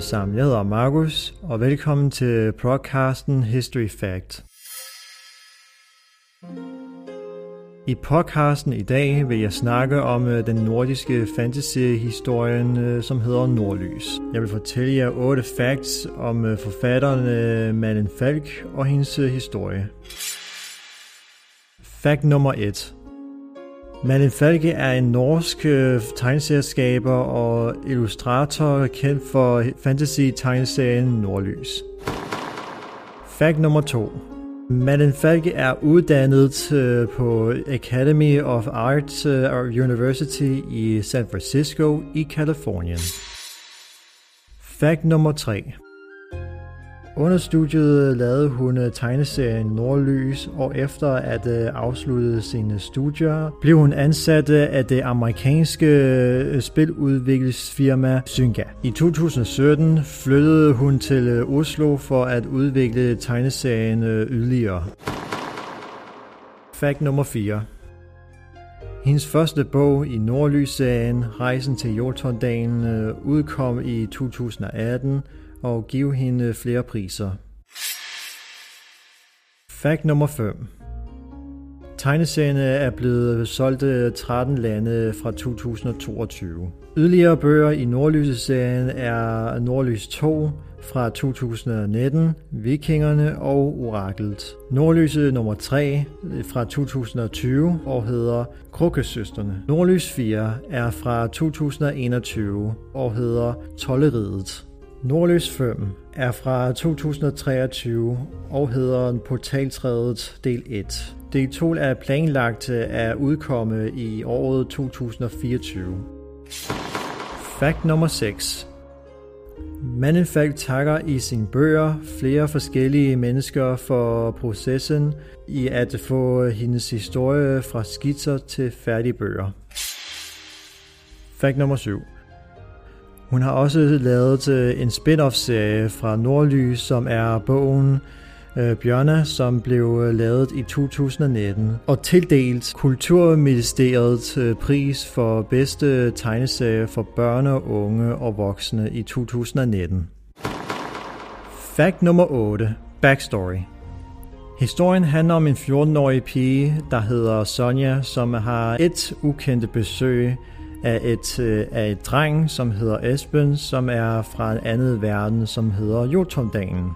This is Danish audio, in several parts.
sammen. Jeg hedder Markus, og velkommen til podcasten History Fact. I podcasten i dag vil jeg snakke om øh, den nordiske fantasy-historien, øh, som hedder Nordlys. Jeg vil fortælle jer otte facts om øh, forfatteren Malin Falk og hendes historie. Fact nummer 1. Malin Falke er en norsk øh, tegneserieskaber og illustrator kendt for fantasy-tegneserien Nordlys. Fakt nummer 2. Malin Falke er uddannet øh, på Academy of Arts øh, University i San Francisco i Kalifornien. Fakt nummer 3. Under studiet lavede hun øh, tegneserien Nordlys, og efter at øh, afslutte sine studier, blev hun ansat øh, af det amerikanske spiludviklingsfirma Zynga. I 2017 flyttede hun til Oslo for at udvikle tegneserien yderligere. Fact nummer 4 hendes første bog i Nordlys-serien, Rejsen til Jotundalen, udkom i 2018 og give hende flere priser. Fact nummer 5. Tegneserierne er blevet solgt øh, 13 lande fra 2022. Yderligere bøger i Nordlyse-serien er Nordlys 2 fra 2019, Vikingerne og Oraklet. Nordlyse nummer 3 øh, fra 2020 og hedder Krukkesøsterne. Nordlys 4 er fra 2021 og hedder Tolleridet. Nordløs 5 er fra 2023 og hedder Portaltrædet del 1. Del 2 er planlagt at udkomme i året 2024. Fakt nummer 6. Mandenfalk takker i sine bøger flere forskellige mennesker for processen i at få hendes historie fra skitser til færdige bøger. Fakt nummer 7. Hun har også lavet øh, en spin-off-serie fra Nordlys, som er bogen øh, Bjørna, som blev øh, lavet i 2019 og tildelt Kulturministeriets øh, pris for bedste tegneserie for børn og unge og voksne i 2019. Fact nummer 8. Backstory. Historien handler om en 14-årig pige, der hedder Sonja, som har et ukendte besøg af et, øh, af et dreng, som hedder Esben, som er fra en anden verden, som hedder Jotundalen.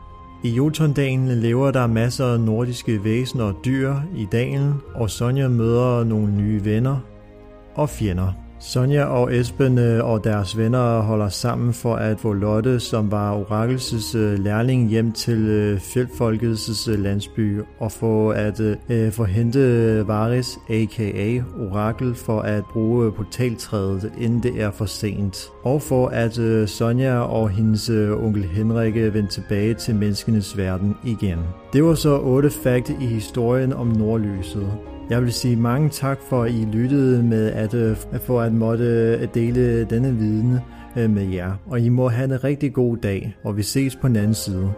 I Jotundalen lever der masser af nordiske væsener og dyr i dalen, og Sonja møder nogle nye venner og fjender. Sonja og Esben øh, og deres venner holder sammen for at få Lotte, som var Orakelses øh, lærling, hjem til øh, Fjeldfolkets landsby og få at få hente Varis, a.k.a. Orakel, for at bruge portaltræet, inden det er for sent. Og for at Sonja og hendes onkel Henrik vende tilbage til menneskenes verden igen. Det var så otte fakta i historien om Nordlyset. Jeg vil sige mange tak for, at I lyttede med at, øh, for at måtte øh, dele denne viden øh, med jer. Og I må have en rigtig god dag, og vi ses på den anden side.